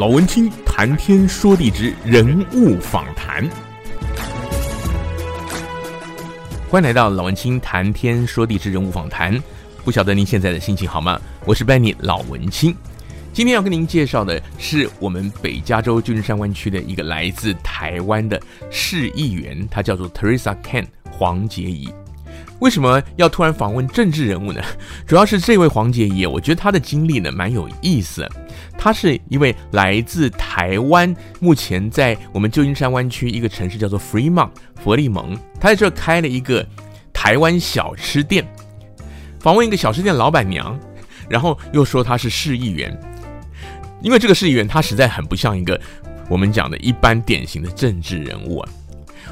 老文青谈天说地之人物访谈。欢迎来到老文青谈天说地之人物访谈。不晓得您现在的心情好吗？我是 Benny 老文青。今天要跟您介绍的是我们北加州旧金山湾区的一个来自台湾的市议员，他叫做 Teresa Ken 黄洁仪。为什么要突然访问政治人物呢？主要是这位黄捷宜，我觉得他的经历呢蛮有意思。他是一位来自台湾，目前在我们旧金山湾区一个城市叫做 Fremont 佛利蒙，他在这开了一个台湾小吃店。访问一个小吃店老板娘，然后又说她是市议员，因为这个市议员他实在很不像一个我们讲的一般典型的政治人物啊。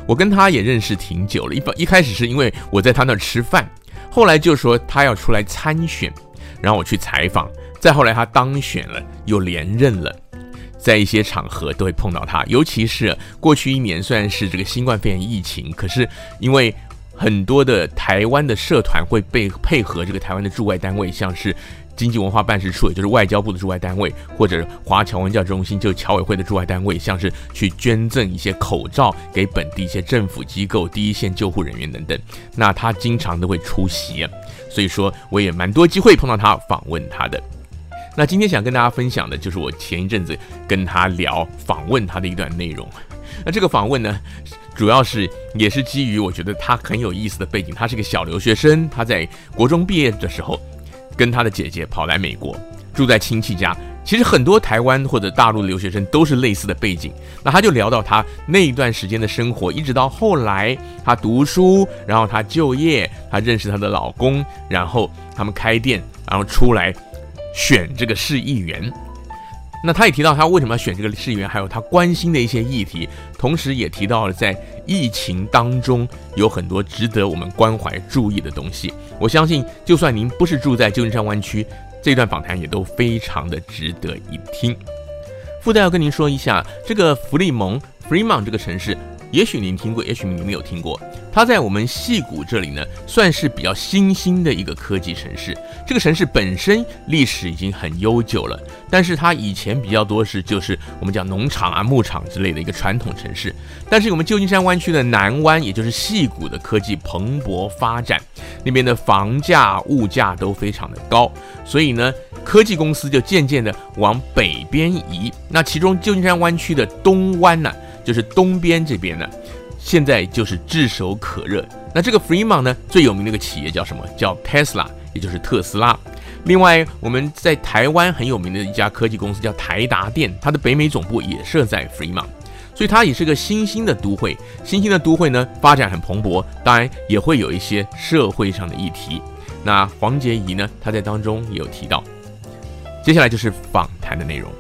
我跟他也认识挺久了，一一开始是因为我在他那儿吃饭，后来就说他要出来参选，然后我去采访，再后来他当选了，又连任了，在一些场合都会碰到他，尤其是过去一年虽然是这个新冠肺炎疫情，可是因为很多的台湾的社团会被配合这个台湾的驻外单位，像是。经济文化办事处，也就是外交部的驻外单位，或者华侨文教中心，就是侨委会的驻外单位，像是去捐赠一些口罩给本地一些政府机构、第一线救护人员等等。那他经常都会出席，所以说我也蛮多机会碰到他，访问他的。那今天想跟大家分享的就是我前一阵子跟他聊访问他的一段内容。那这个访问呢，主要是也是基于我觉得他很有意思的背景，他是个小留学生，他在国中毕业的时候。跟他的姐姐跑来美国，住在亲戚家。其实很多台湾或者大陆的留学生都是类似的背景。那他就聊到他那一段时间的生活，一直到后来他读书，然后他就业，他认识他的老公，然后他们开店，然后出来选这个市议员。那他也提到他为什么要选这个市议员，还有他关心的一些议题，同时也提到了在疫情当中有很多值得我们关怀注意的东西。我相信，就算您不是住在旧金山湾区，这段访谈也都非常的值得一听。附带要跟您说一下，这个弗利蒙 （Fremont） 这个城市。也许您听过，也许您没有听过。它在我们矽谷这里呢，算是比较新兴的一个科技城市。这个城市本身历史已经很悠久了，但是它以前比较多是就是我们讲农场啊、牧场之类的一个传统城市。但是我们旧金山湾区的南湾，也就是矽谷的科技蓬勃发展，那边的房价、物价都非常的高，所以呢，科技公司就渐渐的往北边移。那其中旧金山湾区的东湾呢、就是东边这边呢，现在就是炙手可热。那这个 Fremont 呢，最有名的一个企业叫什么？叫 Tesla，也就是特斯拉。另外，我们在台湾很有名的一家科技公司叫台达电，它的北美总部也设在 Fremont，所以它也是个新兴的都会。新兴的都会呢，发展很蓬勃，当然也会有一些社会上的议题。那黄杰仪呢，他在当中也有提到。接下来就是访谈的内容。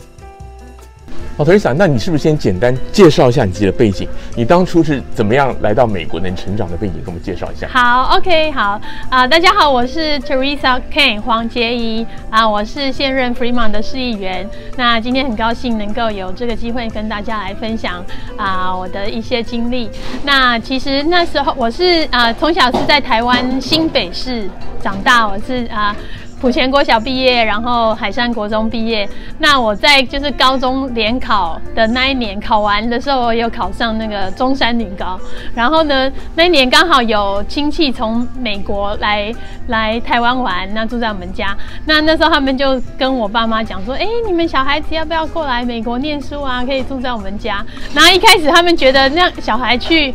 好唐生那你是不是先简单介绍一下你自己的背景？你当初是怎么样来到美国的？你成长的背景，跟我们介绍一下。好，OK，好啊、大家好，我是 Teresa Ken 黄捷宜啊、我是现任 Fremont 的市议员。那今天很高兴能够有这个机会跟大家来分享啊、我的一些经历。那其实那时候我是啊、呃、从小是在台湾新北市长大，我是啊。呃埔前国小毕业，然后海山国中毕业。那我在就是高中联考的那一年考完的时候，我有考上那个中山女高。然后呢，那一年刚好有亲戚从美国来来台湾玩，那住在我们家。那那时候他们就跟我爸妈讲说：“哎，你们小孩子要不要过来美国念书啊？可以住在我们家。”然后一开始他们觉得让小孩去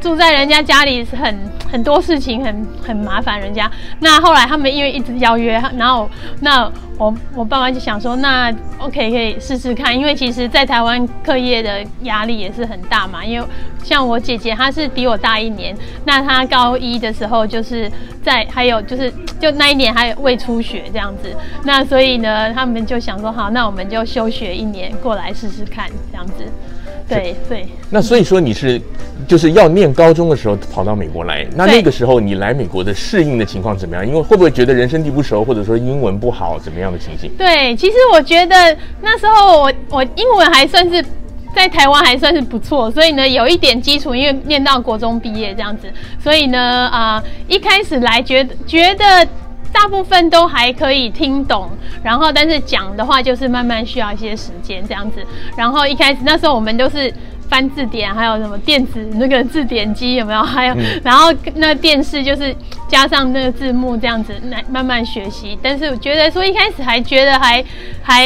住在人家家里是很很多事情，很很麻烦人家。那后来他们因为一直邀约。然后，那我我爸妈就想说，那 OK 可以试试看，因为其实，在台湾课业的压力也是很大嘛。因为像我姐姐，她是比我大一年，那她高一的时候就是在，还有就是就那一年还未出学这样子，那所以呢，他们就想说，好，那我们就休学一年过来试试看这样子。对对，那所以说你是就是要念高中的时候跑到美国来，那那个时候你来美国的适应的情况怎么样？因为会不会觉得人生地不熟，或者说英文不好，怎么样的情形？对，其实我觉得那时候我我英文还算是在台湾还算是不错，所以呢有一点基础，因为念到国中毕业这样子，所以呢啊、呃、一开始来觉得觉得大部分都还可以听懂，然后但是讲的话就是慢慢需要一些时间这样子。然后一开始那时候我们都是翻字典，还有什么电子那个字典机有没有？还有，嗯、然后那电视就是加上那个字幕这样子来慢慢学习。但是我觉得说一开始还觉得还还。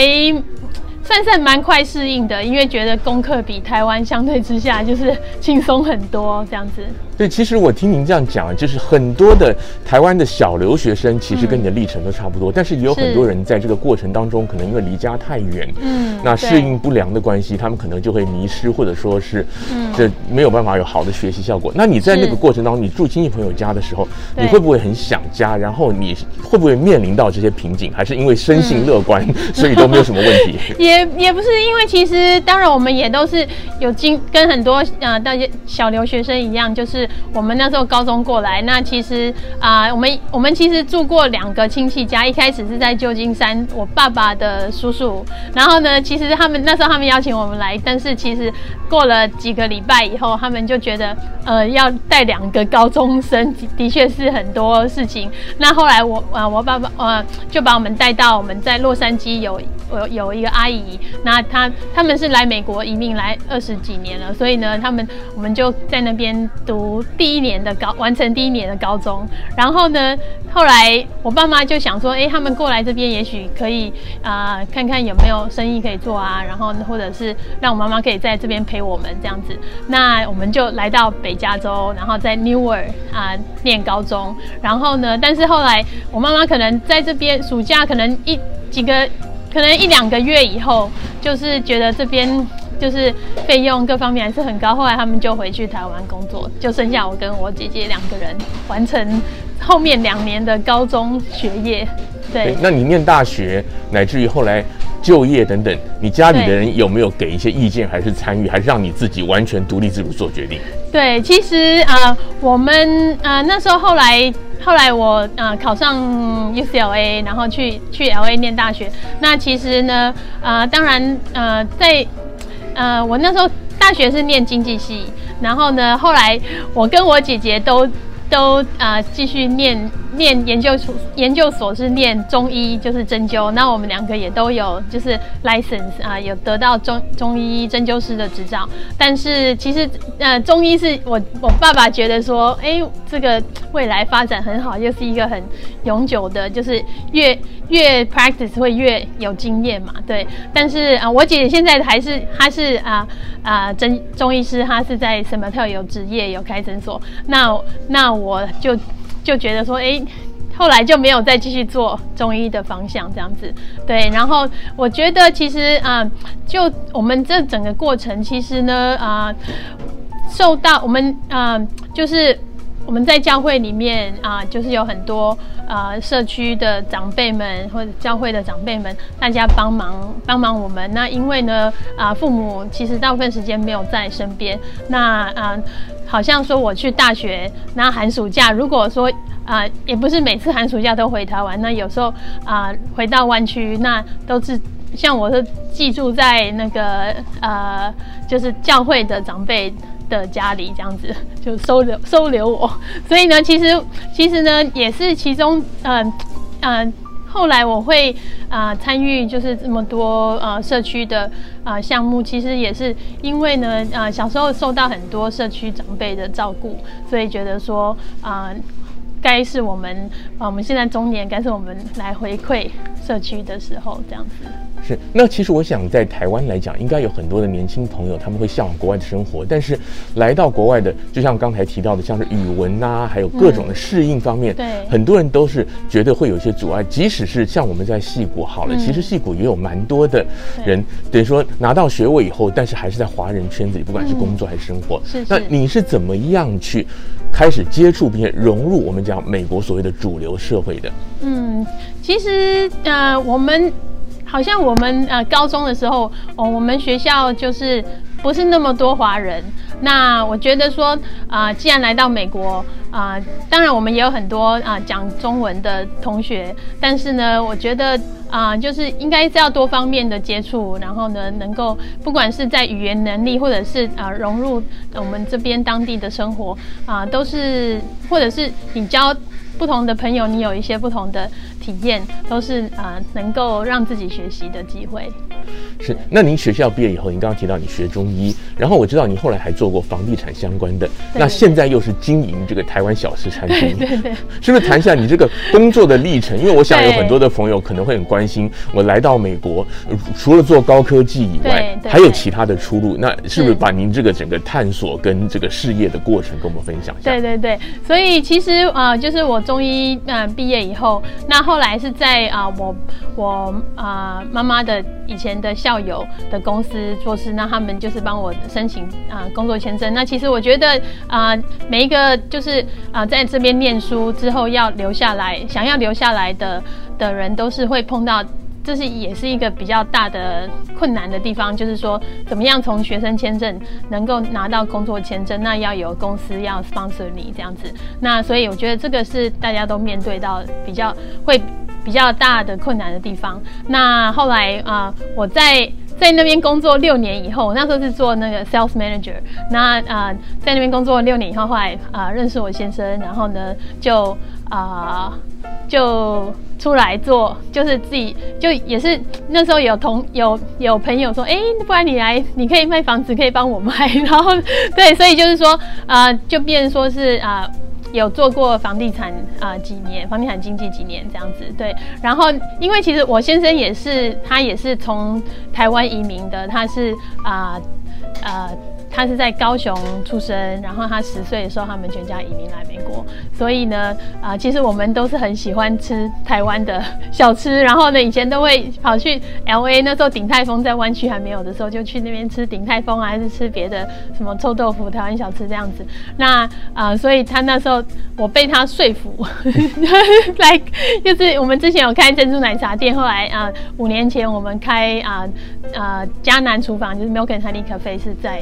算是蛮快适应的，因为觉得功课比台湾相对之下就是轻松很多，这样子。对，其实我听您这样讲，就是很多的台湾的小留学生，其实跟你的历程都差不多，嗯、但是也有很多人在这个过程当中，可能因为离家太远，嗯，那适应不良的关系，他们可能就会迷失，或者说是，嗯，这没有办法有好的学习效果。那你在那个过程当中，你住亲戚朋友家的时候，你会不会很想家？然后你会不会面临到这些瓶颈？还是因为生性乐观，嗯、所以都没有什么问题？也也也不是，因为其实当然我们也都是有经跟很多呃大家小留学生一样，就是。我们那时候高中过来，那其实啊、我们我们其实住过两个亲戚家，一开始是在旧金山，我爸爸的叔叔，然后呢，其实他们那时候他们邀请我们来，但是其实过了几个礼拜以后，他们就觉得呃要带两个高中生的确是很多事情。那后来我啊、呃，我爸爸呃就把我们带到我们在洛杉矶有有有一个阿姨，那他他们是来美国移民来二十几年了，所以呢，他们我们就在那边读。第一年的高完成第一年的高中，然后呢，后来我爸妈就想说，哎，他们过来这边也许可以啊、看看有没有生意可以做啊，然后或者是让我妈妈可以在这边陪我们这样子。那我们就来到北加州，然后在 Newer 啊、呃、念高中。然后呢，但是后来我妈妈可能在这边暑假可能一几个，可能一两个月以后，就是觉得这边。就是费用各方面还是很高，后来他们就回去台湾工作，就剩下我跟我姐姐两个人完成后面两年的高中学业。对，那你念大学，乃至于后来就业等等，你家里的人有没有给一些意见，还是参与，还是让你自己完全独立自主做决定？对，其实啊、呃，我们啊、呃、那时候后来后来我啊、呃、考上 UCLA，然后去去 LA 念大学。那其实呢，啊、呃，当然呃在。呃，我那时候大学是念经济系，然后呢，后来我跟我姐姐都都呃继续念。念研究所，研究所是念中医，就是针灸。那我们两个也都有，就是 license 啊，有得到中中医针灸师的执照。但是其实，呃，中医是我我爸爸觉得说，哎、这个未来发展很好，又是一个很永久的，就是越越 practice 会越有经验嘛，对。但是啊，我姐现在还是，她是啊啊针中医师，她是在什么特有职业，有开诊所。那那我就。就觉得说，哎、后来就没有再继续做中医的方向这样子，对。然后我觉得其实啊、就我们这整个过程，其实呢，啊、受到我们啊、就是我们在教会里面啊、就是有很多啊、社区的长辈们或者教会的长辈们，大家帮忙帮忙我们。那因为呢，啊、父母其实大部分时间没有在身边，那啊。好像说我去大学，那寒暑假如果说啊、也不是每次寒暑假都回台湾，那有时候啊、回到湾区，那都是像我是寄住在那个呃，就是教会的长辈的家里这样子，就收留收留我。所以呢，其实其实呢也是其中嗯嗯。后来我会啊、参与就是这么多呃社区的啊、呃、项目，其实也是因为呢啊、呃、小时候受到很多社区长辈的照顾，所以觉得说啊、该是我们啊、呃、我们现在中年该是我们来回馈社区的时候这样子。是，那其实我想在台湾来讲，应该有很多的年轻朋友，他们会向往国外的生活，但是来到国外的，就像刚才提到的，像是语文啊，还有各种的适应方面，对、嗯，很多人都是觉得会有一些阻碍。即使是像我们在戏谷好了，嗯、其实戏谷也有蛮多的人，等于说拿到学位以后，但是还是在华人圈子里，不管是工作还是生活。是、嗯，那你是怎么样去开始接触并且融入我们讲美国所谓的主流社会的？嗯，其实呃，我们。好像我们呃高中的时候，哦，我们学校就是不是那么多华人。那我觉得说啊、既然来到美国啊、当然我们也有很多啊、讲中文的同学，但是呢，我觉得啊、就是应该是要多方面的接触，然后呢，能够不管是在语言能力，或者是啊、融入我们这边当地的生活啊、都是或者是你交。不同的朋友，你有一些不同的体验，都是啊、呃，能够让自己学习的机会。是，那您学校毕业以后，您刚刚提到你学中医，然后我知道你后来还做过房地产相关的，那现在又是经营这个台湾小吃餐厅，对对对，是不是谈一下你这个工作的历程？因为我想有很多的朋友可能会很关心，我来到美国，除了做高科技以外，还有其他的出路，那是不是把您这个整个探索跟这个事业的过程跟我们分享一下？对对对，所以其实啊、呃，就是我中医呃毕业以后，那后后来是在啊、我我啊、妈妈的以前的校友的公司做事，那他们就是帮我申请啊、工作签证。那其实我觉得啊、每一个就是啊、在这边念书之后要留下来，想要留下来的的人都是会碰到，这是也是一个比较大的困难的地方，就是说怎么样从学生签证能够拿到工作签证，那要有公司要 sponsor 你这样子。那所以我觉得这个是大家都面对到比较会比较大的困难的地方。那后来啊、我在在那边工作六年以后，我那时候是做那个 sales manager。那啊、在那边工作六年以后，后来啊、认识我先生，然后呢就啊、就。出来做就是自己就也是那时候有同有有朋友说，哎、不然你来，你可以卖房子，可以帮我卖。然后对，所以就是说啊、呃，就变说是啊、有做过房地产啊、几年，房地产经纪几年这样子。对，然后因为其实我先生也是，他也是从台湾移民的，他是啊呃。呃他是在高雄出生，然后他十岁的时候，他们全家移民来美国。所以呢，啊、其实我们都是很喜欢吃台湾的小吃。然后呢，以前都会跑去 LA，那时候鼎泰丰在湾区还没有的时候，就去那边吃鼎泰丰啊，还是吃别的什么臭豆腐、台湾小吃这样子。那啊、所以他那时候我被他说服，来就是我们之前有开珍珠奶茶店，后来啊、五年前我们开啊啊迦南厨房，就是 Milk and Honey Cafe 是在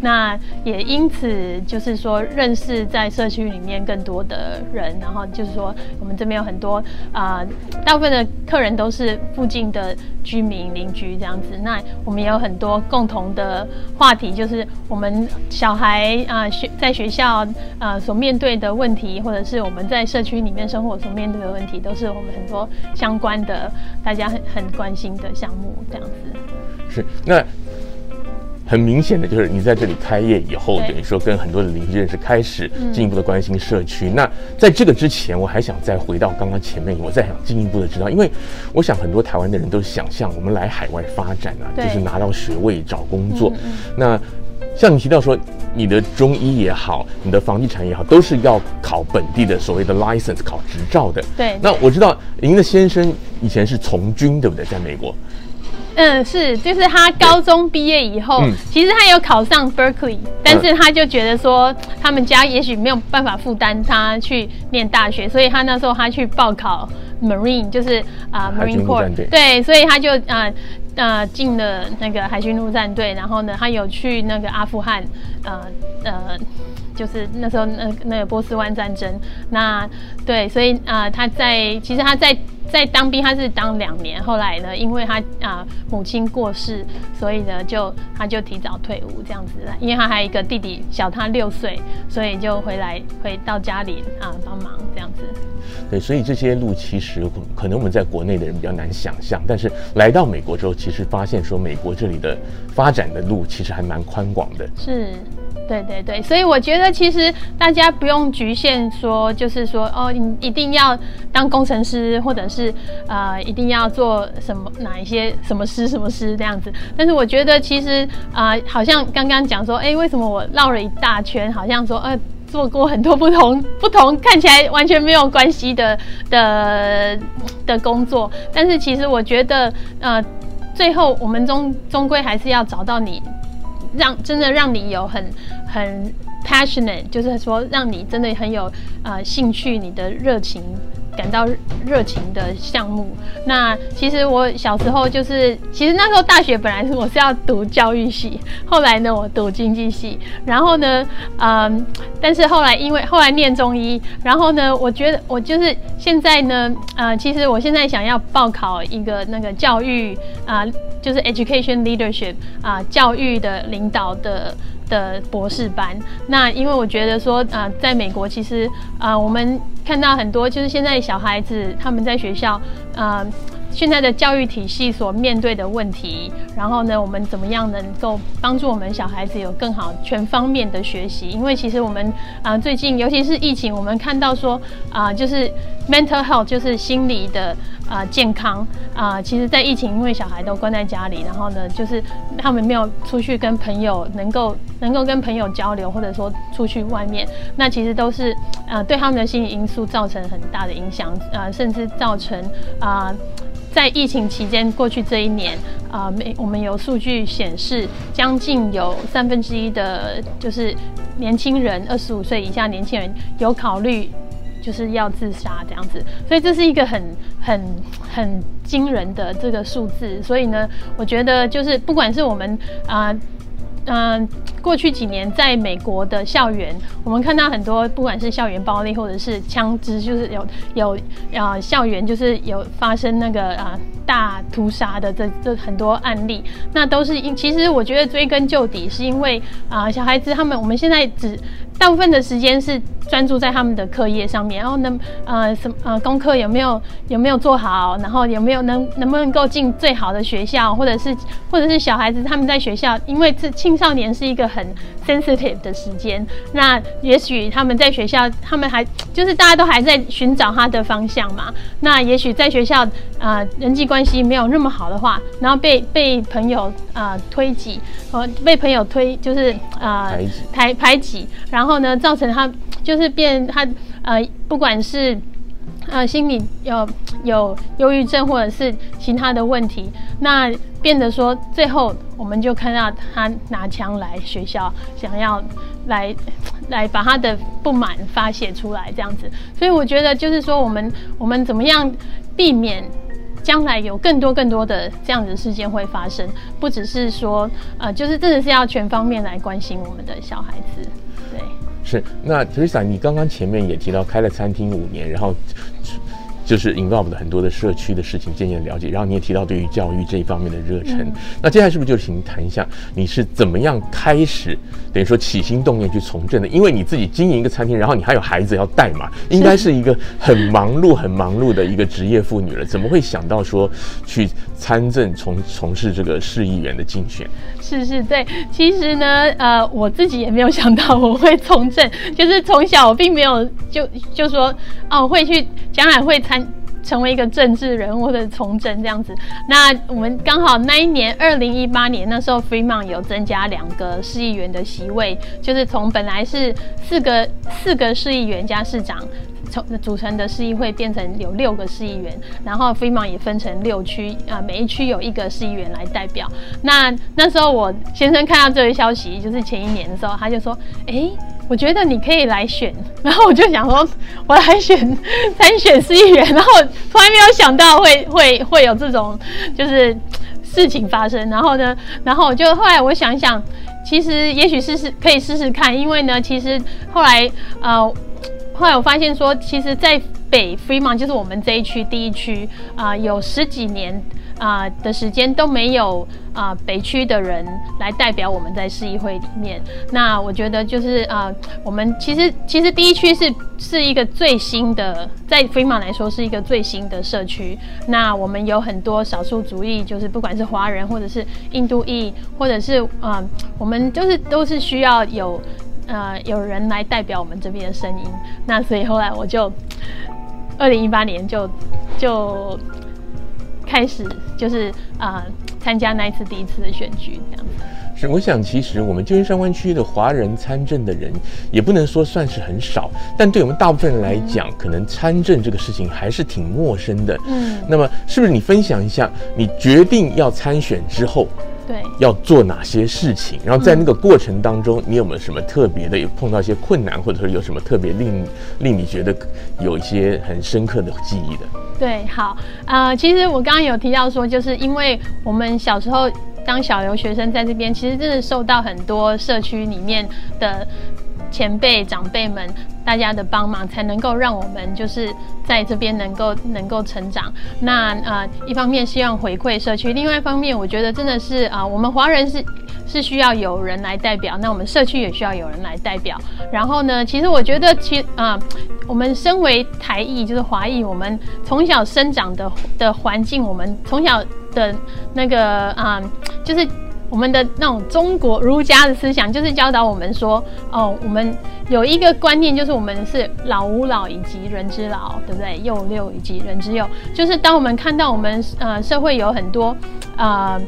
那也因此就是说认识在社区里面更多的人，然后就是说我们这边有很多啊、大部分的客人都是附近的居民邻居这样子。那我们也有很多共同的话题，就是我们小孩啊学、在学校啊、所面对的问题，或者是我们在社区里面生活所面对的问题，都是我们很多相关的大家很很关心的项目这样子。是那。很明显的就是你在这里开业以后，等于说跟很多的邻居认识，开始进一步的关心社区。嗯、那在这个之前，我还想再回到刚刚前面，我再想进一步的知道，因为我想很多台湾的人都想象我们来海外发展啊，就是拿到学位找工作。嗯嗯、那像你提到说，你的中医也好，你的房地产也好，都是要考本地的所谓的 license 考执照的。对。那我知道您的先生以前是从军，对不对？在美国。嗯，是，就是他高中毕业以后，嗯、其实他有考上 Berkeley，但是他就觉得说，他们家也许没有办法负担他去念大学，所以他那时候他去报考 Marine，就是啊、呃、Marine Corps，对，所以他就啊呃进、呃、了那个海军陆战队，然后呢，他有去那个阿富汗，呃呃。就是那时候那那个波斯湾战争，那对，所以啊、呃，他在其实他在在当兵，他是当两年，后来呢，因为他啊、呃、母亲过世，所以呢就他就提早退伍这样子了，因为他还有一个弟弟小他六岁，所以就回来回到家里啊帮忙这样子。对，所以这些路其实可能我们在国内的人比较难想象，但是来到美国之后，其实发现说美国这里的发展的路其实还蛮宽广的。是。对对对，所以我觉得其实大家不用局限说，就是说哦，你一定要当工程师，或者是呃，一定要做什么哪一些什么师什么师这样子。但是我觉得其实啊、好像刚刚讲说，哎，为什么我绕了一大圈，好像说呃，做过很多不同不同看起来完全没有关系的的的工作。但是其实我觉得呃，最后我们终终归还是要找到你。让真的让你有很很 passionate，就是说让你真的很有呃兴趣，你的热情感到热情的项目。那其实我小时候就是，其实那时候大学本来是我是要读教育系，后来呢我读经济系，然后呢，嗯，但是后来因为后来念中医，然后呢，我觉得我就是现在呢，呃，其实我现在想要报考一个那个教育啊。就是 education leadership 啊，教育的领导的的博士班。那因为我觉得说，啊、在美国其实啊、我们看到很多就是现在小孩子他们在学校，啊、现在的教育体系所面对的问题，然后呢，我们怎么样能够帮助我们小孩子有更好全方面的学习？因为其实我们啊、最近尤其是疫情，我们看到说啊、就是 mental health，就是心理的啊、健康啊、其实，在疫情，因为小孩都关在家里，然后呢，就是他们没有出去跟朋友能够能够跟朋友交流，或者说出去外面，那其实都是啊、呃，对他们的心理因素造成很大的影响啊、呃，甚至造成啊。在疫情期间，过去这一年啊，每、我们有数据显示，将近有三分之一的，就是年轻人，二十五岁以下年轻人有考虑，就是要自杀这样子。所以这是一个很、很、很惊人的这个数字。所以呢，我觉得就是不管是我们啊。呃嗯、呃，过去几年在美国的校园，我们看到很多，不管是校园暴力或者是枪支，就是有有啊、校园就是有发生那个啊、大屠杀的这这很多案例，那都是因，其实我觉得追根究底是因为啊、小孩子他们我们现在只。大部分的时间是专注在他们的课业上面，然后能呃什么呃功课有没有有没有做好，然后有没有能能不能够进最好的学校，或者是或者是小孩子他们在学校，因为这青少年是一个很 sensitive 的时间，那也许他们在学校，他们还就是大家都还在寻找他的方向嘛，那也许在学校啊、呃、人际关系没有那么好的话，然后被被朋友啊、呃、推挤，和被朋友推就是啊、呃、排排挤，然后呢，造成他就是变他呃，不管是呃心理有有忧郁症或者是其他的问题，那变得说最后我们就看到他拿枪来学校，想要来 来把他的不满发泄出来这样子。所以我觉得就是说，我们我们怎么样避免将来有更多更多的这样子事件会发生？不只是说呃，就是真的是要全方面来关心我们的小孩子。是那 Teresa，你刚刚前面也提到开了餐厅五年，然后就是 involve 的很多的社区的事情，渐渐了解，然后你也提到对于教育这一方面的热忱。嗯、那接下来是不是就请谈一下你是怎么样开始，等于说起心动念去从政的？因为你自己经营一个餐厅，然后你还有孩子要带嘛，应该是一个很忙碌、很忙碌的一个职业妇女了。怎么会想到说去参政从从事这个市议员的竞选？是是，对，其实呢，呃，我自己也没有想到我会从政，就是从小我并没有就就说哦会去将来会参成为一个政治人物的从政这样子。那我们刚好那一年二零一八年那时候，Fremont 有增加两个市议员的席位，就是从本来是四个四个市议员加市长。组成的市议会变成有六个市议员，然后飞马也分成六区啊，每一区有一个市议员来代表。那那时候我先生看到这个消息，就是前一年的时候，他就说：“哎，我觉得你可以来选。”然后我就想说：“我来选参选市议员。”然后从来没有想到会会会有这种就是事情发生。然后呢，然后我就后来我想想，其实也许试试可以试试看，因为呢，其实后来呃。后来我发现说，其实，在北 Fremont 就是我们这一区第一区啊、有十几年啊、的时间都没有啊、北区的人来代表我们在市议会里面。那我觉得就是啊、我们其实其实第一区是是一个最新的，在 Fremont 来说是一个最新的社区。那我们有很多少数族裔，就是不管是华人或者是印度裔，或者是啊、我们就是都是需要有。呃，有人来代表我们这边的声音，那所以后来我就，二零一八年就就开始就是啊参加那一次第一次的选举这样子。是，我想其实我们旧金山湾区的华人参政的人也不能说算是很少，但对我们大部分人来讲，嗯、可能参政这个事情还是挺陌生的。嗯，那么是不是你分享一下你决定要参选之后？对，要做哪些事情？然后在那个过程当中，你有没有什么特别的？有碰到一些困难，或者说有什么特别令令你觉得有一些很深刻的记忆的？对，好，呃，其实我刚刚有提到说，就是因为我们小时候当小留学生在这边，其实真的受到很多社区里面的。前辈长辈们，大家的帮忙，才能够让我们就是在这边能够能够成长。那呃，一方面希望回馈社区，另外一方面，我觉得真的是啊、我们华人是是需要有人来代表，那我们社区也需要有人来代表。然后呢，其实我觉得其，其啊，我们身为台裔，就是华裔，我们从小生长的的环境，我们从小的那个啊，就是。我们的那种中国儒家的思想，就是教导我们说，哦，我们有一个观念，就是我们是老吾老以及人之老，对不对？幼六以及人之幼，就是当我们看到我们呃社会有很多呃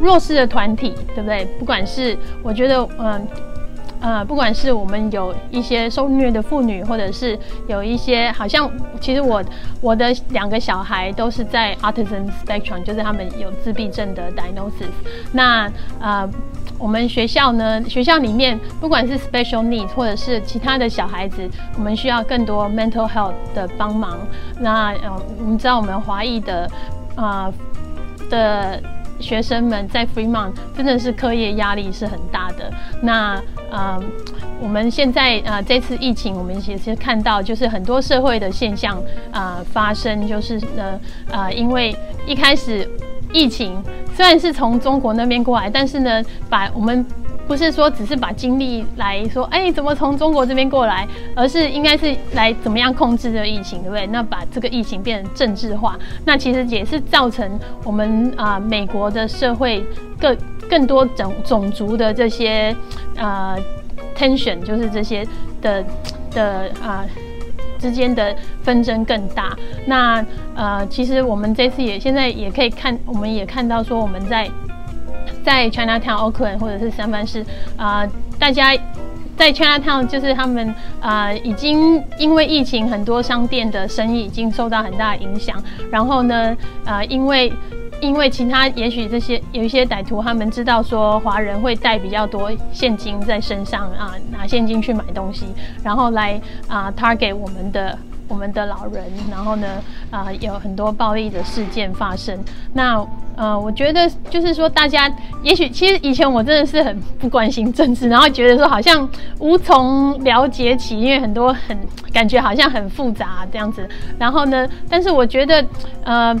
弱势的团体，对不对？不管是我觉得嗯。呃，不管是我们有一些受虐的妇女，或者是有一些好像，其实我我的两个小孩都是在 autism spectrum，就是他们有自闭症的 diagnosis。那呃，我们学校呢，学校里面不管是 special needs 或者是其他的小孩子，我们需要更多 mental health 的帮忙。那呃，我们知道我们华裔的啊、的。学生们在 Fremont 真的是课业压力是很大的。那呃，我们现在啊这次疫情，我们其实看到就是很多社会的现象啊、发生，就是呢啊，因为一开始疫情虽然是从中国那边过来，但是呢，把我们。不是说只是把精力来说，哎，怎么从中国这边过来，而是应该是来怎么样控制这个疫情，对不对？那把这个疫情变成政治化，那其实也是造成我们啊、美国的社会更更多种种族的这些啊、呃、tension，就是这些的的啊、之间的纷争更大。那呃，其实我们这次也现在也可以看，我们也看到说我们在。在 Chinatown、Oakland 或者是三藩市啊，大家在 Chinatown 就是他们啊、已经因为疫情，很多商店的生意已经受到很大的影响。然后呢，啊、因为因为其他也许这些有一些歹徒，他们知道说华人会带比较多现金在身上啊，拿现金去买东西，然后来啊 target 我们的。我们的老人，然后呢，啊、有很多暴力的事件发生。那呃，我觉得就是说，大家也许其实以前我真的是很不关心政治，然后觉得说好像无从了解起，因为很多很感觉好像很复杂这样子。然后呢，但是我觉得呃。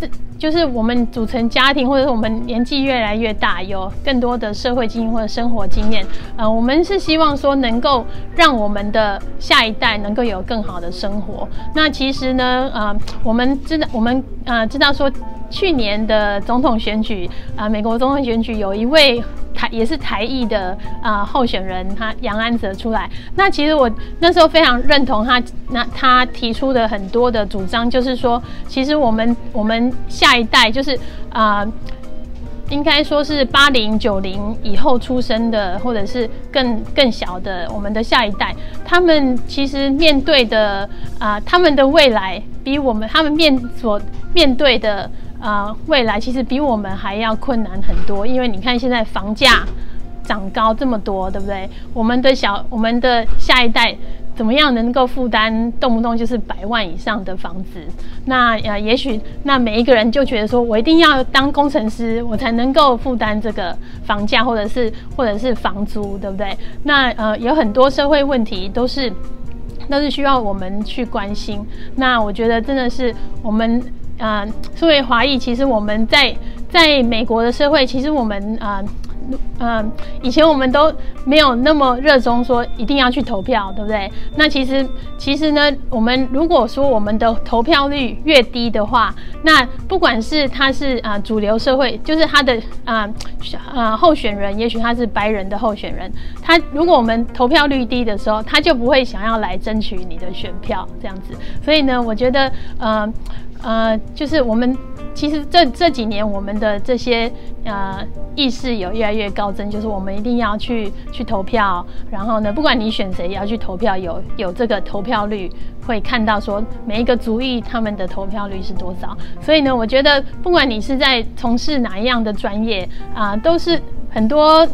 这就是我们组成家庭，或者是我们年纪越来越大，有更多的社会经验或者生活经验，呃，我们是希望说能够让我们的下一代能够有更好的生活。那其实呢，呃，我们知道，我们呃知道说。去年的总统选举啊、呃，美国总统选举有一位台也是台裔的啊、呃、候选人，他杨安泽出来。那其实我那时候非常认同他，那他提出的很多的主张，就是说，其实我们我们下下一代就是啊、应该说是八零九零以后出生的，或者是更更小的我们的下一代，他们其实面对的啊、他们的未来比我们他们面所面对的。啊、未来其实比我们还要困难很多，因为你看现在房价涨高这么多，对不对？我们的小，我们的下一代怎么样能够负担动不动就是百万以上的房子？那呃，也许那每一个人就觉得说，我一定要当工程师，我才能够负担这个房价或者是或者是房租，对不对？那呃，有很多社会问题都是都是需要我们去关心。那我觉得真的是我们。啊，作为华裔，其实我们在在美国的社会，其实我们啊，嗯，以前我们都没有那么热衷说一定要去投票，对不对？那其实其实呢，我们如果说我们的投票率越低的话，那不管是他是啊主流社会，就是他的啊啊候选人，也许他是白人的候选人，他如果我们投票率低的时候，他就不会想要来争取你的选票这样子。所以呢，我觉得呃。呃，就是我们其实这这几年我们的这些呃意识有越来越高增，就是我们一定要去去投票，然后呢，不管你选谁也要去投票，有有这个投票率，会看到说每一个族裔他们的投票率是多少。所以呢，我觉得不管你是在从事哪一样的专业啊，都是很多。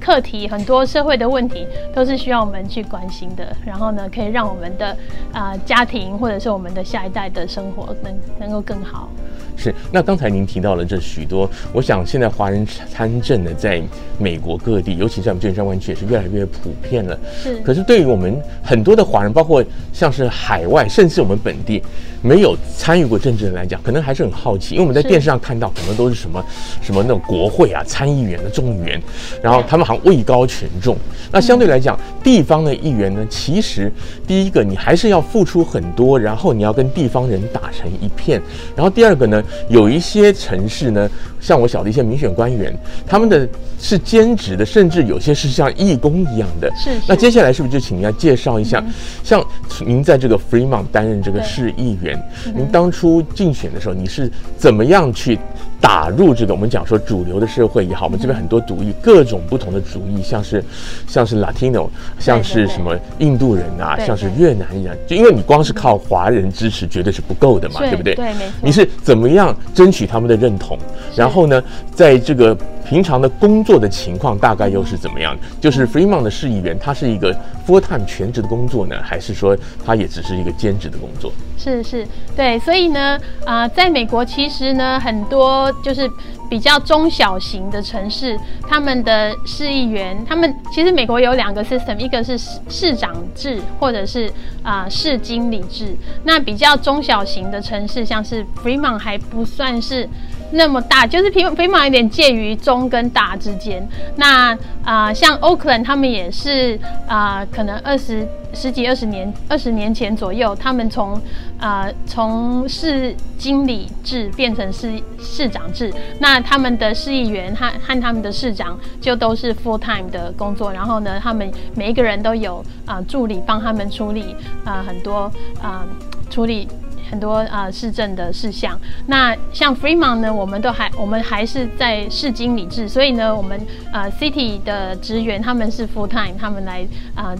课题很多，社会的问题都是需要我们去关心的。然后呢，可以让我们的啊、家庭或者是我们的下一代的生活能能够更好。是。那刚才您提到了这许多，我想现在华人参政呢，在美国各地，尤其在我们旧金山湾区也是越来越普遍了。是。可是对于我们很多的华人，包括像是海外，甚至我们本地没有参与过政治的人来讲，可能还是很好奇，因为我们在电视上看到可能都是什么什么那种国会啊、参议员的众议员，然后他们好像位高权重。那相对来讲，地方的议员呢，其实第一个你还是要付出很多，然后你要跟地方人打成一片。然后第二个呢，有一些城市呢，像我晓得一些民选官员，他们的是兼职的，甚至有些是像义工一样的。是。是那接下来是不是就请您来介绍一下，嗯、像您在这个 Fremont 担任这个市议员，您当初竞选的时候，你是怎么样去？打入这个我们讲说主流的社会也好，我们这边很多主义，各种不同的主义，像是像是 Latino，像是什么印度人啊，像是越南人，就因为你光是靠华人支持绝对是不够的嘛，对不对？对，没错。你是怎么样争取他们的认同？然后呢，在这个平常的工作的情况大概又是怎么样？就是 Freeman 的市议员，他是一个 full time 全职的工作呢，还是说他也只是一个兼职的工作？是是，对，所以呢，啊、呃，在美国其实呢，很多就是比较中小型的城市，他们的市议员，他们其实美国有两个 system，一个是市市长制，或者是啊、市经理制。那比较中小型的城市，像是 Fremont 还不算是那么大，就是 Fremont 有点介于中跟大之间。那啊、像 Oakland 他们也是啊、可能二十。十几二十年，二十年前左右，他们从啊从市经理制变成市市长制，那他们的市议员和和他们的市长就都是 full time 的工作，然后呢，他们每一个人都有啊、助理帮他们处理啊、很多啊、处理很多啊、市政的事项。那像 Fremont 呢，我们都还我们还是在市经理制，所以呢，我们啊、City 的职员他们是 full time，他们来啊。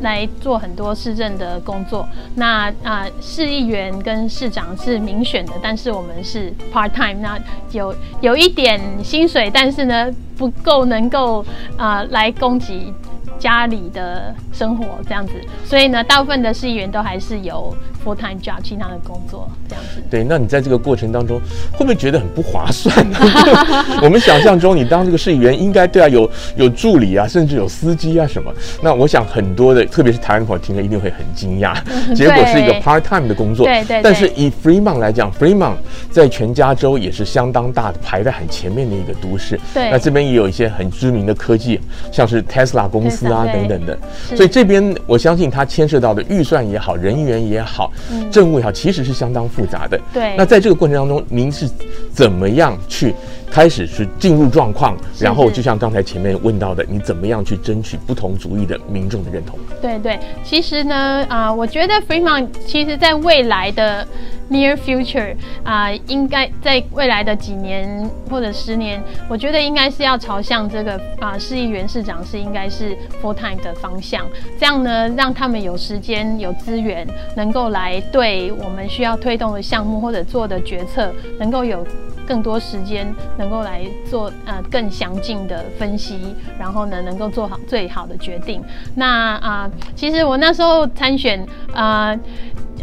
来做很多市政的工作。那啊、市议员跟市长是民选的，但是我们是 part time，那有有一点薪水，但是呢不够能够啊、来供给家里的生活这样子。所以呢，大部分的市议员都还是有 full time job，其他的工作这样子。对，那你在这个过程当中会不会觉得很不划算呢？我们想象中，你当这个市议员应该对啊有有助理啊，甚至有司机啊什么。那我想很多的。特别是台湾朋友听了一定会很惊讶，结果是一个 part time 的工作。对对。但是以 Fremont 来讲，Fremont 在全加州也是相当大的，排在很前面的一个都市。对。那这边也有一些很知名的科技，像是 Tesla 公司啊等等的。所以这边我相信它牵涉到的预算也好，人员也好，政务也好，其实是相当复杂的。对。那在这个过程当中，您是怎么样去？开始去进入状况，然后就像刚才前面问到的，你怎么样去争取不同族裔的民众的认同？对对，其实呢，啊、呃，我觉得 Fremont 其实在未来的 near future 啊、呃，应该在未来的几年或者十年，我觉得应该是要朝向这个啊、呃，市议员、市长是应该是 full time 的方向，这样呢，让他们有时间、有资源，能够来来对我们需要推动的项目或者做的决策，能够有。更多时间能够来做呃更详尽的分析，然后呢能够做好最好的决定。那啊、其实我那时候参选啊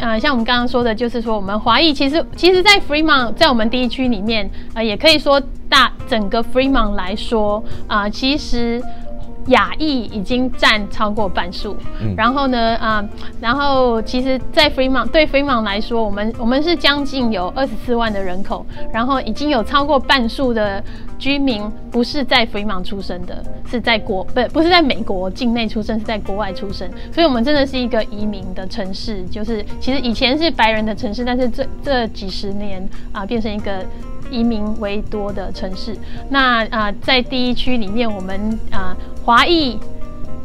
啊、像我们刚刚说的，就是说我们华裔其实其实，在 Fremont 在我们第一区里面啊、也可以说大整个 Fremont 来说啊、其实。亚裔已经占超过半数，嗯、然后呢，啊、呃，然后其实，在 Fremont 对 Fremont 来说，我们我们是将近有二十四万的人口，然后已经有超过半数的居民不是在 Fremont 出生的，是在国不不是在美国境内出生，是在国外出生，所以我们真的是一个移民的城市，就是其实以前是白人的城市，但是这这几十年啊、呃，变成一个。移民为多的城市，那啊、在第一区里面，我们啊，华裔、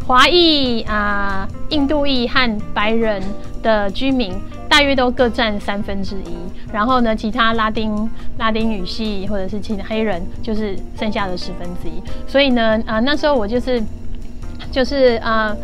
华裔啊，印度裔和白人的居民大约都各占三分之一，然后呢，其他拉丁拉丁语系或者是其他黑人就是剩下的十分之一。所以呢，啊、那时候我就是就是啊。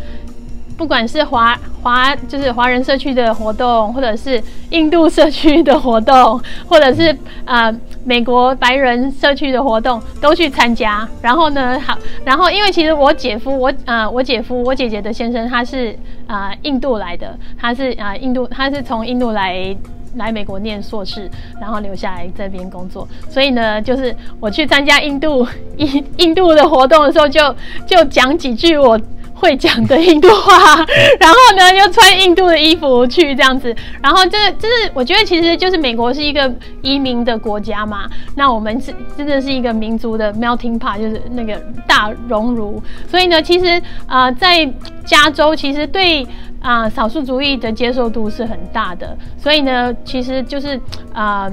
不管是华华就是华人社区的活动，或者是印度社区的活动，或者是啊、美国白人社区的活动，都去参加。然后呢，好，然后因为其实我姐夫，我啊、我姐夫我姐姐的先生，他是啊、印度来的，他是啊、印度，他是从印度来来美国念硕士，然后留下来这边工作。所以呢，就是我去参加印度印印度的活动的时候，就就讲几句我。会讲的印度话，然后呢，又穿印度的衣服去这样子，然后这就是我觉得其实就是美国是一个移民的国家嘛，那我们是真的是一个民族的 melting pot，就是那个大熔炉，所以呢，其实啊、呃，在加州其实对啊、呃、少数族裔的接受度是很大的，所以呢，其实就是啊、呃，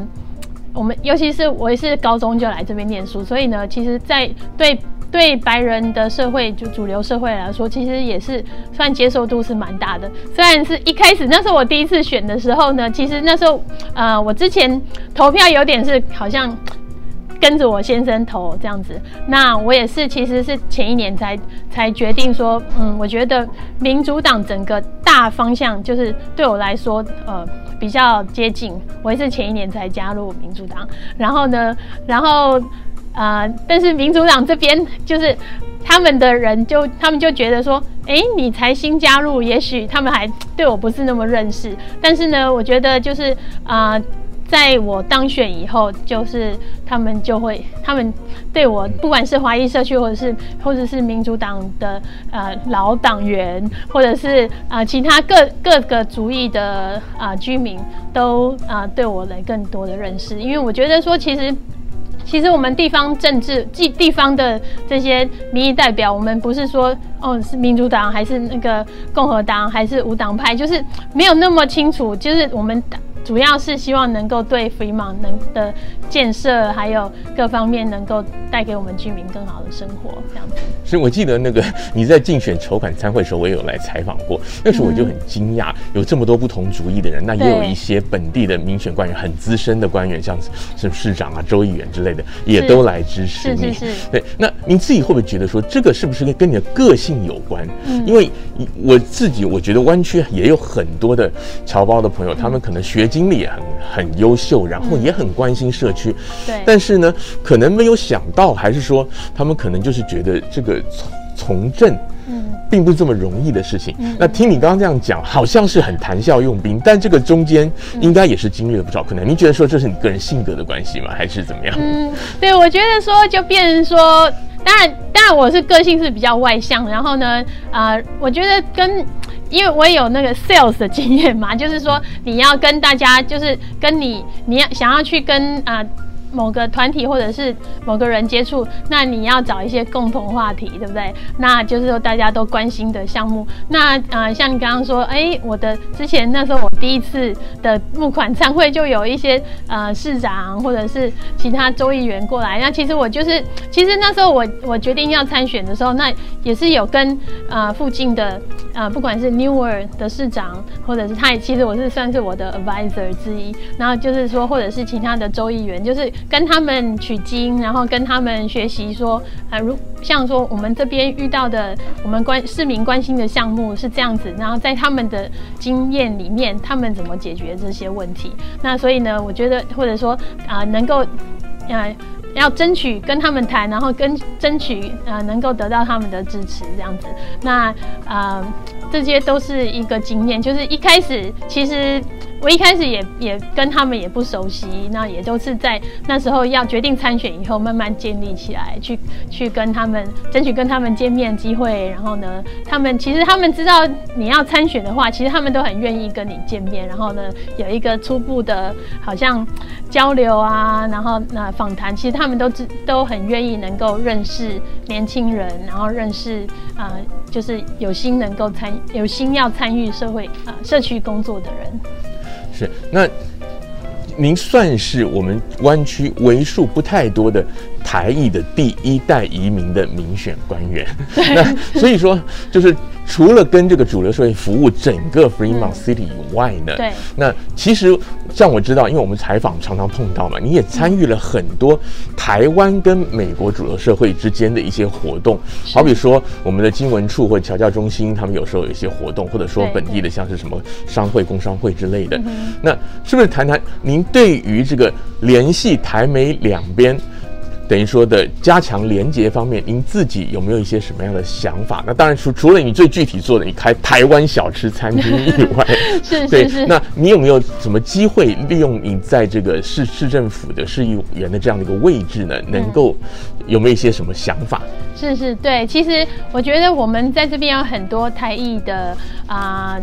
我们尤其是我也是高中就来这边念书，所以呢，其实，在对。对白人的社会，就主流社会来说，其实也是算接受度是蛮大的。虽然是一开始那时候我第一次选的时候呢，其实那时候呃，我之前投票有点是好像跟着我先生投这样子。那我也是，其实是前一年才才决定说，嗯，我觉得民主党整个大方向就是对我来说，呃，比较接近。我也是前一年才加入民主党，然后呢，然后。呃，但是民主党这边就是他们的人就他们就觉得说，哎，你才新加入，也许他们还对我不是那么认识。但是呢，我觉得就是啊、在我当选以后，就是他们就会，他们对我不管是华裔社区，或者是或者是民主党的呃老党员，或者是啊、呃、其他各各个族裔的啊、居民，都啊、对我来更多的认识。因为我觉得说，其实。其实我们地方政治，即地方的这些民意代表，我们不是说哦是民主党还是那个共和党还是无党派，就是没有那么清楚，就是我们。主要是希望能够对 Fremont 能的建设，还有各方面能够带给我们居民更好的生活，这样子。所以我记得那个你在竞选筹款参会的时候，我也有来采访过。那时候我就很惊讶，有这么多不同主意的人，那也有一些本地的民选官员，很资深的官员，像是市长啊、州议员之类的，也都来支持你。是是是。对，那您自己会不会觉得说，这个是不是跟你的个性有关？嗯。因为我自己我觉得湾区也有很多的侨胞的朋友，他们可能学。经历也很很优秀，然后也很关心社区，对。但是呢，可能没有想到，还是说他们可能就是觉得这个从从政，嗯，并不是这么容易的事情。嗯。那听你刚刚这样讲，好像是很谈笑用兵，但这个中间应该也是经历了不少困难。您觉得说这是你个人性格的关系吗？还是怎么样？嗯，对，我觉得说就变成说，当然，当然我是个性是比较外向，然后呢，呃，我觉得跟。因为我也有那个 sales 的经验嘛，就是说你要跟大家，就是跟你，你要想要去跟啊。某个团体或者是某个人接触，那你要找一些共同话题，对不对？那就是说大家都关心的项目。那呃，像你刚刚说，哎，我的之前那时候我第一次的募款参会就有一些呃市长或者是其他州议员过来。那其实我就是，其实那时候我我决定要参选的时候，那也是有跟呃附近的呃不管是 Newer 的市长，或者是他也其实我是算是我的 advisor 之一。然后就是说，或者是其他的州议员，就是。跟他们取经，然后跟他们学习说，啊，如像说我们这边遇到的，我们关市民关心的项目是这样子，然后在他们的经验里面，他们怎么解决这些问题？那所以呢，我觉得或者说啊、能够，啊，要争取跟他们谈，然后跟争取呃，能够得到他们的支持，这样子。那啊、呃，这些都是一个经验，就是一开始其实。我一开始也也跟他们也不熟悉，那也都是在那时候要决定参选以后，慢慢建立起来，去去跟他们争取跟他们见面机会。然后呢，他们其实他们知道你要参选的话，其实他们都很愿意跟你见面。然后呢，有一个初步的好像交流啊，然后那访谈，其实他们都知都很愿意能够认识年轻人，然后认识啊、呃，就是有心能够参有心要参与社会啊、呃、社区工作的人。是，那您算是我们湾区为数不太多的台裔的第一代移民的民选官员。那所以说，就是。除了跟这个主流社会服务整个 Fremont City 以外呢，对，那其实像我知道，因为我们采访常常碰到嘛，你也参与了很多台湾跟美国主流社会之间的一些活动，好比说我们的经文处或侨教中心，他们有时候有一些活动，或者说本地的像是什么商会、工商会之类的，那是不是谈谈您对于这个联系台美两边？等于说的加强连接方面，您自己有没有一些什么样的想法？那当然除除了你最具体做的，你开台湾小吃餐厅以外，是对是是。那你有没有什么机会利用你在这个市市政府的市议员的这样的一个位置呢？能够有没有一些什么想法？是是，对，其实我觉得我们在这边有很多台裔的啊、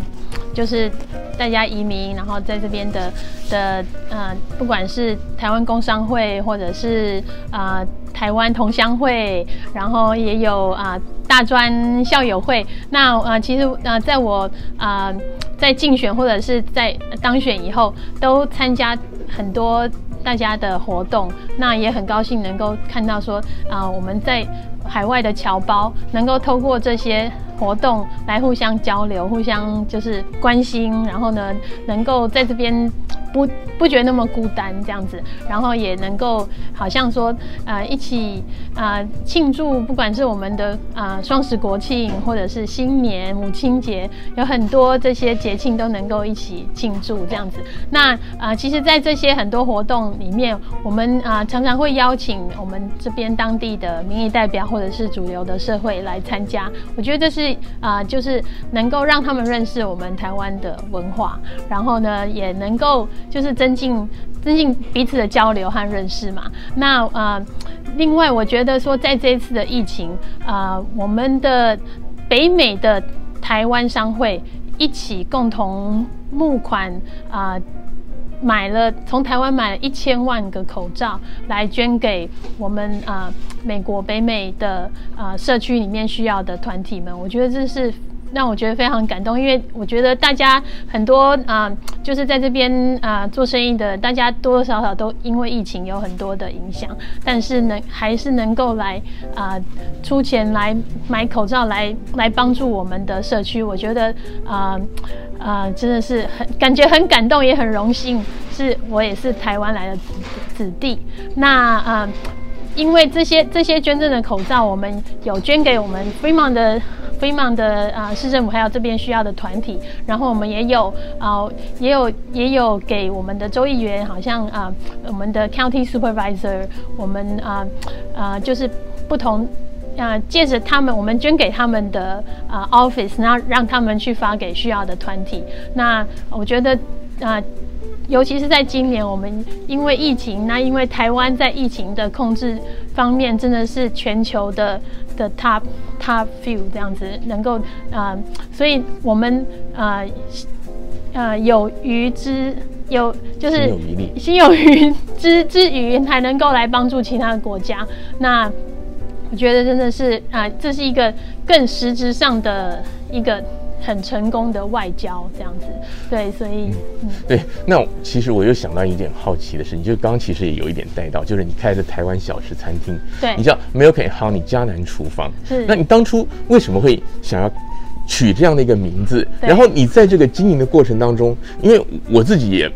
就是大家移民，然后在这边的的呃，不管是台湾工商会，或者是啊、台湾同乡会，然后也有啊、大专校友会。那呃，其实呃，在我啊、在竞选或者是在当选以后，都参加很多大家的活动。那也很高兴能够看到说啊、我们在。海外的侨胞能够透过这些活动来互相交流，互相就是关心，然后呢，能够在这边。不不觉得那么孤单这样子，然后也能够好像说呃一起呃庆祝，不管是我们的呃双十国庆，或者是新年、母亲节，有很多这些节庆都能够一起庆祝这样子。那呃其实，在这些很多活动里面，我们啊、常常会邀请我们这边当地的民意代表或者是主流的社会来参加。我觉得这是啊、就是能够让他们认识我们台湾的文化，然后呢也能够。就是增进增进彼此的交流和认识嘛。那呃，另外我觉得说，在这一次的疫情，呃，我们的北美的台湾商会一起共同募款啊、买了从台湾买了一千万个口罩来捐给我们啊、美国北美的啊、社区里面需要的团体们。我觉得这是。让我觉得非常感动，因为我觉得大家很多啊、就是在这边啊、做生意的，大家多多少少都因为疫情有很多的影响，但是呢，还是能够来啊、出钱来买口罩来来帮助我们的社区，我觉得啊啊、真的是很感觉很感动，也很荣幸，是我也是台湾来的子子弟。那啊、因为这些这些捐赠的口罩，我们有捐给我们 Fremont 的。Fremont 的啊、市政府还有这边需要的团体，然后我们也有啊、也有也有给我们的州议员，好像啊、我们的 County Supervisor，我们啊啊、就是不同啊借着他们，我们捐给他们的啊、Office，然后让他们去发给需要的团体。那我觉得啊。呃尤其是在今年，我们因为疫情，那因为台湾在疫情的控制方面，真的是全球的的 top top few 这样子，能够啊、呃，所以我们啊啊有余之有就是心有余之之余，还能够来帮助其他的国家。那我觉得真的是啊、呃，这是一个更实质上的一个。很成功的外交这样子，对，所以，嗯，对。那其实我又想到一点好奇的事情，就刚刚其实也有一点带到，就是你开的台湾小吃餐厅，对，你叫 Milk and Honey 嘉南厨房，是。那你当初为什么会想要取这样的一个名字？然后你在这个经营的过程当中，因为我自己也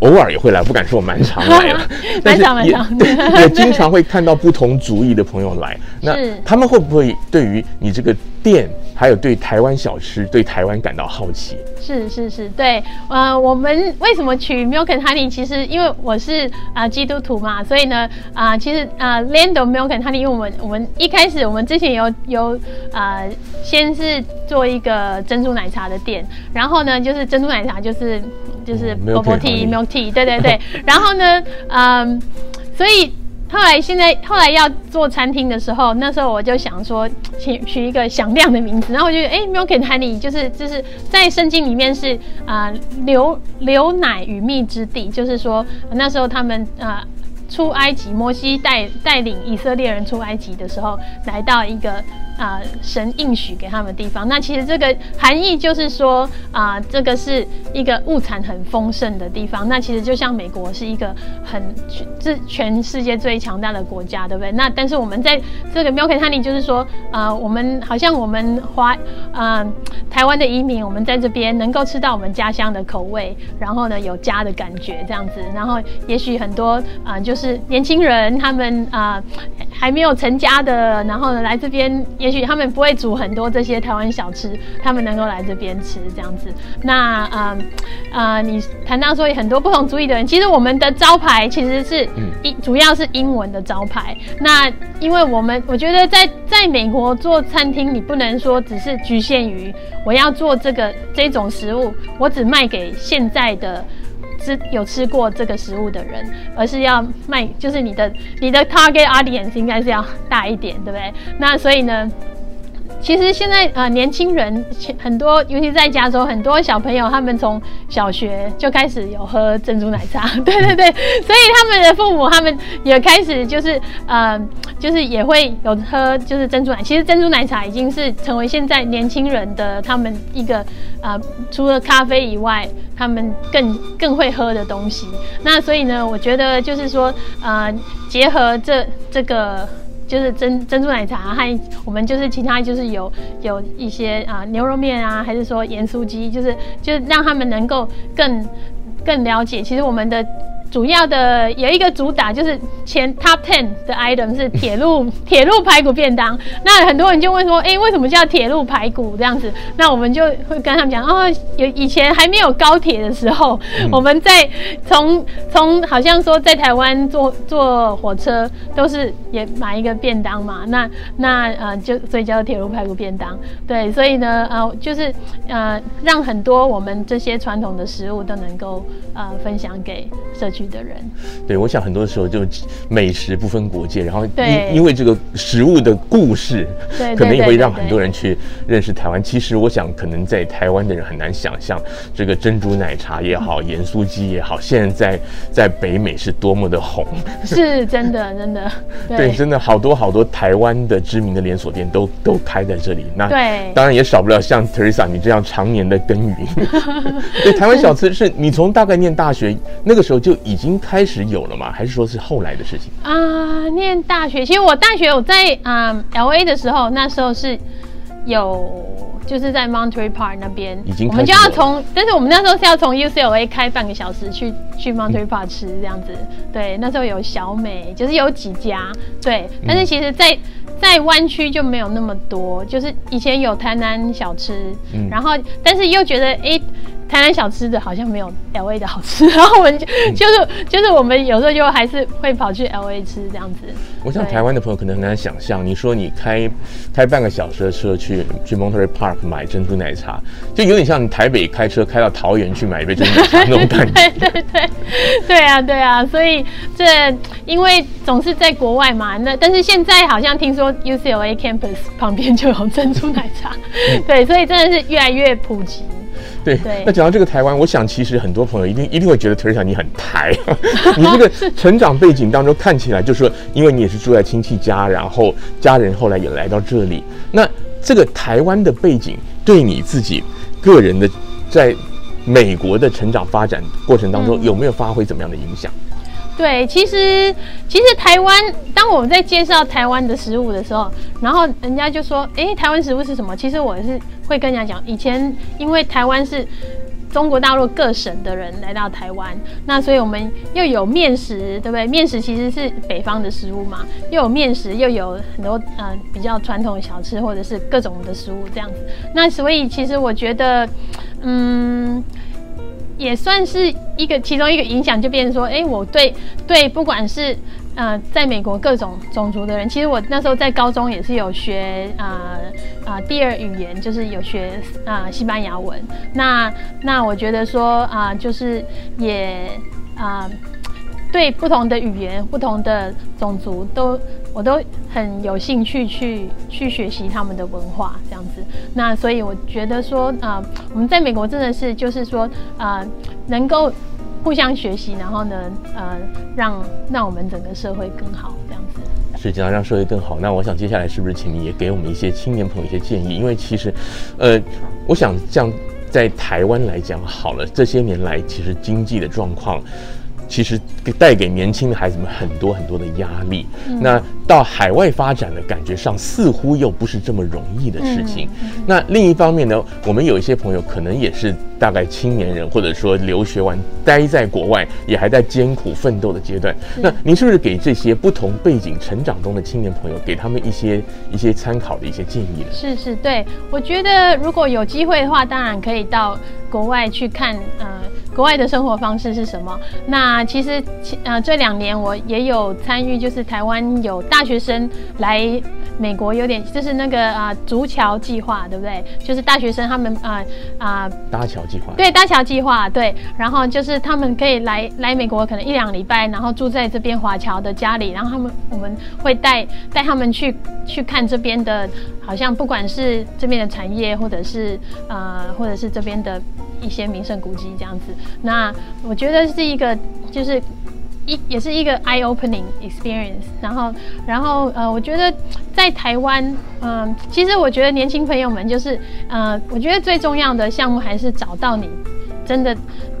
偶尔也会来，不敢说我蛮常来了，但是也对，也经常会看到不同族裔的朋友来，那他们会不会对于你这个店？还有对台湾小吃，对台湾感到好奇。是是是，对，呃，我们为什么取 Milk and Honey？其实因为我是啊、呃、基督徒嘛，所以呢，啊、呃，其实啊、呃、Land of Milk and Honey，因为我们我们一开始我们之前有有啊、呃，先是做一个珍珠奶茶的店，然后呢，就是珍珠奶茶就是就是 Bubble Tea Milk Tea，对对对，然后呢，嗯、呃，所以。后来，现在后来要做餐厅的时候，那时候我就想说，取取一个响亮的名字。然后我就觉得，哎，Milk and Honey 就是就是在圣经里面是啊、呃，流流奶与蜜之地，就是说那时候他们啊、出埃及，摩西带带领以色列人出埃及的时候，来到一个。啊、神应许给他们地方。那其实这个含义就是说，啊、这个是一个物产很丰盛的地方。那其实就像美国是一个很这全世界最强大的国家，对不对？那但是我们在这个 Milk and Honey 就是说，啊、我们好像我们华嗯、台湾的移民，我们在这边能够吃到我们家乡的口味，然后呢有家的感觉这样子。然后也许很多啊、呃，就是年轻人他们啊、呃、还没有成家的，然后呢来这边也。许他们不会煮很多这些台湾小吃，他们能够来这边吃这样子。那呃呃，你谈到说有很多不同族裔的人，其实我们的招牌其实是英，主要是英文的招牌。那因为我们我觉得在在美国做餐厅，你不能说只是局限于我要做这个这种食物，我只卖给现在的。是有吃过这个食物的人，而是要卖，就是你的你的 target audience 应该是要大一点，对不对？那所以呢？其实现在呃，年轻人很多，尤其在加州，很多小朋友他们从小学就开始有喝珍珠奶茶，对对对，所以他们的父母他们也开始就是呃，就是也会有喝就是珍珠奶。其实珍珠奶茶已经是成为现在年轻人的他们一个呃，除了咖啡以外，他们更更会喝的东西。那所以呢，我觉得就是说呃，结合这这个。就是珍珍珠奶茶和我们就是其他就是有有一些啊、牛肉面啊，还是说盐酥鸡，就是就是让他们能够更更了解，其实我们的。主要的有一个主打就是前 top ten 的 item 是铁路 铁路排骨便当，那很多人就问说，哎、欸，为什么叫铁路排骨这样子？那我们就会跟他们讲，哦，有以前还没有高铁的时候，嗯、我们在从从好像说在台湾坐坐火车都是也买一个便当嘛，那那呃就所以叫铁路排骨便当，对，所以呢呃就是呃让很多我们这些传统的食物都能够呃分享给社区。的人，对，我想很多时候就美食不分国界，然后因因为这个食物的故事，对，可能也会让很多人去认识台湾。其实我想，可能在台湾的人很难想象，这个珍珠奶茶也好，盐酥鸡也好，现在在北美是多么的红，是真的，真的，对，对真的好多好多台湾的知名的连锁店都都开在这里。那对，当然也少不了像 Teresa 你这样常年的耕耘。对，台湾小吃是你从大概念大学那个时候就已经开始有了吗？还是说是后来的事情啊？呃，念大学，其实我大学我在啊，呃，LA 的时候，那时候是有，就是在 Monterey Park 那边，已经我们就要从，但是我们那时候是要从 UCLA 开半个小时去去 Monterey Park 吃这样子。对，那时候有小美，就是有几家，对，但是其实在，在在湾区就没有那么多，就是以前有台南小吃，嗯，然后但是又觉得哎。欸台南小吃的好像没有 LA 的好吃，然后我们就就是就是我们有时候就还是会跑去 LA 吃这样子。我想台湾的朋友可能很难想象，你说你开开半个小时的车去去 Monterey Park 买珍珠奶茶，就有点像你台北开车开到桃园去买一杯珍珠奶茶那种感觉。对对对，对啊对啊，所以这因为总是在国外嘛，那但是现在好像听说 UCLA campus 旁边就有珍珠奶茶，对，所以真的是越来越普及。对，对，那讲到这个台湾，我想其实很多朋友一定一定会觉得 Teresa 你很台，你这个成长背景当中看起来就是说，因为你也是住在亲戚家，然后家人后来也来到这里，那这个台湾的背景对你自己个人的在美国的成长发展过程当中有没有发挥怎么样的影响？对，其实其实台湾，当我们在介绍台湾的食物的时候，然后人家就说：“哎，台湾食物是什么？”其实我是会跟人家讲，以前因为台湾是中国大陆各省的人来到台湾，那所以我们又有面食，对不对？面食其实是北方的食物嘛，又有面食，又有很多呃比较传统的小吃，或者是各种的食物这样子。那所以其实我觉得，嗯。也算是一个其中一个影响，就变成说，哎，我对对，不管是呃，在美国各种种族的人，其实我那时候在高中也是有学啊啊、第二语言，就是有学啊、西班牙文。那那我觉得说啊、就是也啊。对不同的语言、不同的种族都，我都很有兴趣去去学习他们的文化，这样子。那所以我觉得说，啊、我们在美国真的是就是说，啊、能够互相学习，然后呢，呃，让让我们整个社会更好，这样子。是，讲到让社会更好。那我想接下来是不是请你也给我们一些青年朋友一些建议？因为其实，呃，我想这样在台湾来讲好了，这些年来其实经济的状况。其实带给年轻的孩子们很多很多的压力。嗯、那到海外发展的感觉上，似乎又不是这么容易的事情。那另一方面呢，我们有一些朋友可能也是大概青年人，或者说留学完待在国外，也还在艰苦奋斗的阶段。那您是不是给这些不同背景成长中的青年朋友，给他们一些一些参考的一些建议呢？是是，对，我觉得如果有机会的话，当然可以到国外去看，呃，国外的生活方式是什么。那其实，呃，这两年我也有参与，就是台湾有大学生来美国，有点就是那个啊、呃，筑桥计划，对不对？就是大学生他们啊啊，呃呃、搭桥计划。对，搭桥计划，对。然后就是他们可以来来美国，可能一两礼拜，然后住在这边华侨的家里，然后他们我们会带带他们去去看这边的，好像不管是这边的产业，或者是呃，或者是这边的。一些名胜古迹这样子，那我觉得是一个，就是一也是一个 eye-opening experience。然后，然后呃，我觉得在台湾，嗯、其实我觉得年轻朋友们就是，呃，我觉得最重要的项目还是找到你真的，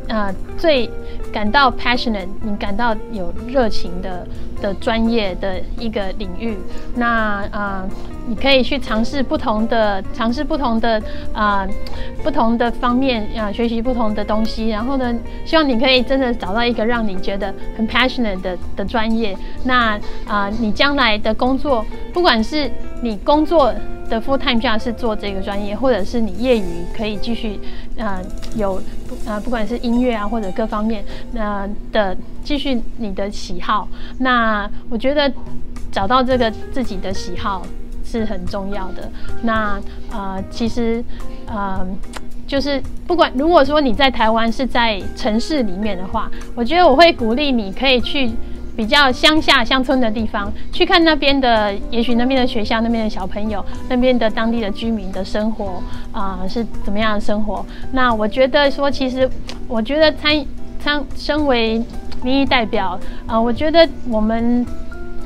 呃，最感到 passionate，你感到有热情的的专业的一个领域。那呃。你可以去尝试不同的，尝试不同的啊、不同的方面啊、学习不同的东西。然后呢，希望你可以真的找到一个让你觉得很 passionate 的的专业。那啊、你将来的工作，不管是你工作的 full time job 是做这个专业，或者是你业余可以继续啊、呃、有啊、不管是音乐啊或者各方面那、的继续你的喜好。那我觉得找到这个自己的喜好。是很重要的。那呃，其实呃，就是不管如果说你在台湾是在城市里面的话，我觉得我会鼓励你可以去比较乡下乡村的地方，去看那边的，也许那边的学校、那边的小朋友、那边的当地的居民的生活啊、是怎么样的生活。那我觉得说，其实我觉得参参身为民意代表啊、我觉得我们。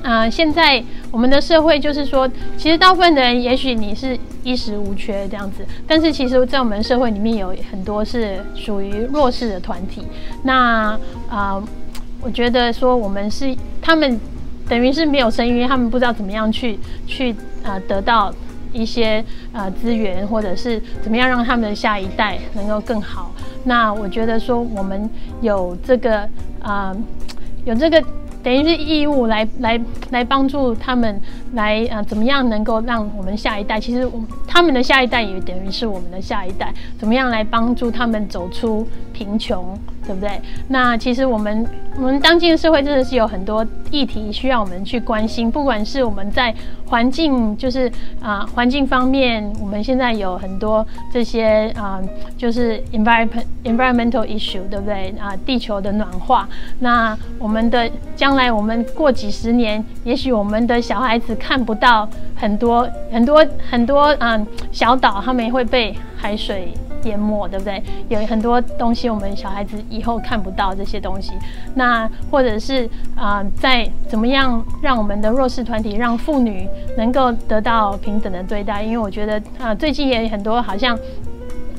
啊、现在我们的社会就是说，其实大部分的人，也许你是衣食无缺这样子，但是其实，在我们社会里面有很多是属于弱势的团体。那啊、我觉得说我们是他们等于是没有声音，因为他们不知道怎么样去去啊、得到一些啊资源，或者是怎么样让他们的下一代能够更好。那我觉得说我们有这个啊、有这个。等于是义务来来来帮助他们来呃怎么样能够让我们下一代，其实我他们的下一代也等于是我们的下一代，怎么样来帮助他们走出贫穷，对不对？那其实我们我们当今的社会真的是有很多议题需要我们去关心，不管是我们在环境，就是啊环境方面，我们现在有很多这些啊就是 environment environmental issue，对不对？啊地球的暖化，那我们的将来我们过几十年，也许我们的小孩子看不到很多很多很多嗯小岛，他们也会被海水淹没，对不对？有很多东西我们小孩子以后看不到这些东西。那或者是啊，在怎么样让我们的弱势团体，让妇女能够得到平等的对待？因为我觉得啊，最近也很多好像。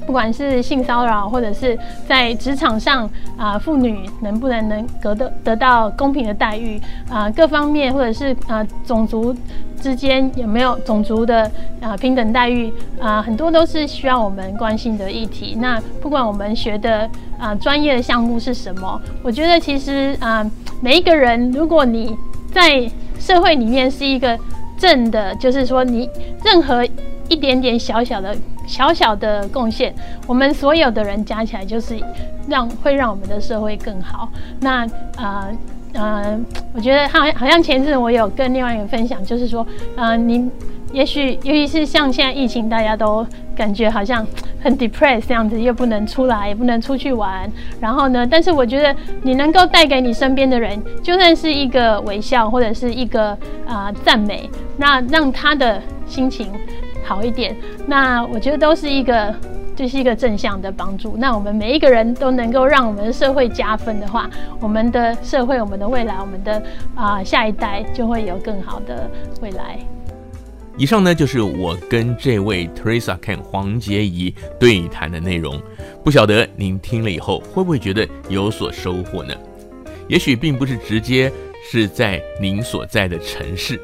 不管是性骚扰，或者是在职场上啊，妇女能不能能得到得到公平的待遇啊？各方面，或者是啊，种族之间有没有种族的啊平等待遇啊？很多都是需要我们关心的议题。那不管我们学的啊专业的项目是什么，我觉得其实啊，每一个人，如果你在社会里面是一个正的，就是说你任何一点点小小的。小小的贡献，我们所有的人加起来就是让会让我们的社会更好。那呃呃，我觉得好像好像前阵我有跟另外一个分享，就是说呃，你也许尤其是像现在疫情，大家都感觉好像很 depressed 这样子，又不能出来，也不能出去玩。然后呢，但是我觉得你能够带给你身边的人，就算是一个微笑或者是一个啊、呃、赞美，那让他的心情。好一点，那我觉得都是一个，就是一个正向的帮助。那我们每一个人都能够让我们的社会加分的话，我们的社会、我们的未来、我们的啊、下一代就会有更好的未来。以上呢就是我跟这位 Teresa Ken 黄洁怡对谈的内容。不晓得您听了以后会不会觉得有所收获呢？也许并不是直接是在您所在的城市，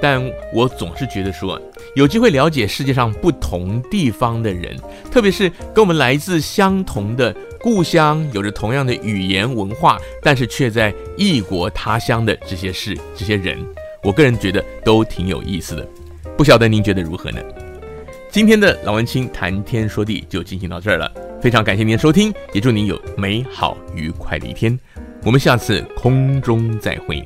但我总是觉得说，有机会了解世界上不同地方的人，特别是跟我们来自相同的故乡，有着同样的语言文化，但是却在异国他乡的这些事、这些人，我个人觉得都挺有意思的。不晓得您觉得如何呢？今天的老文青谈天说地就进行到这儿了，非常感谢您的收听，也祝您有美好愉快的一天。我们下次空中再会。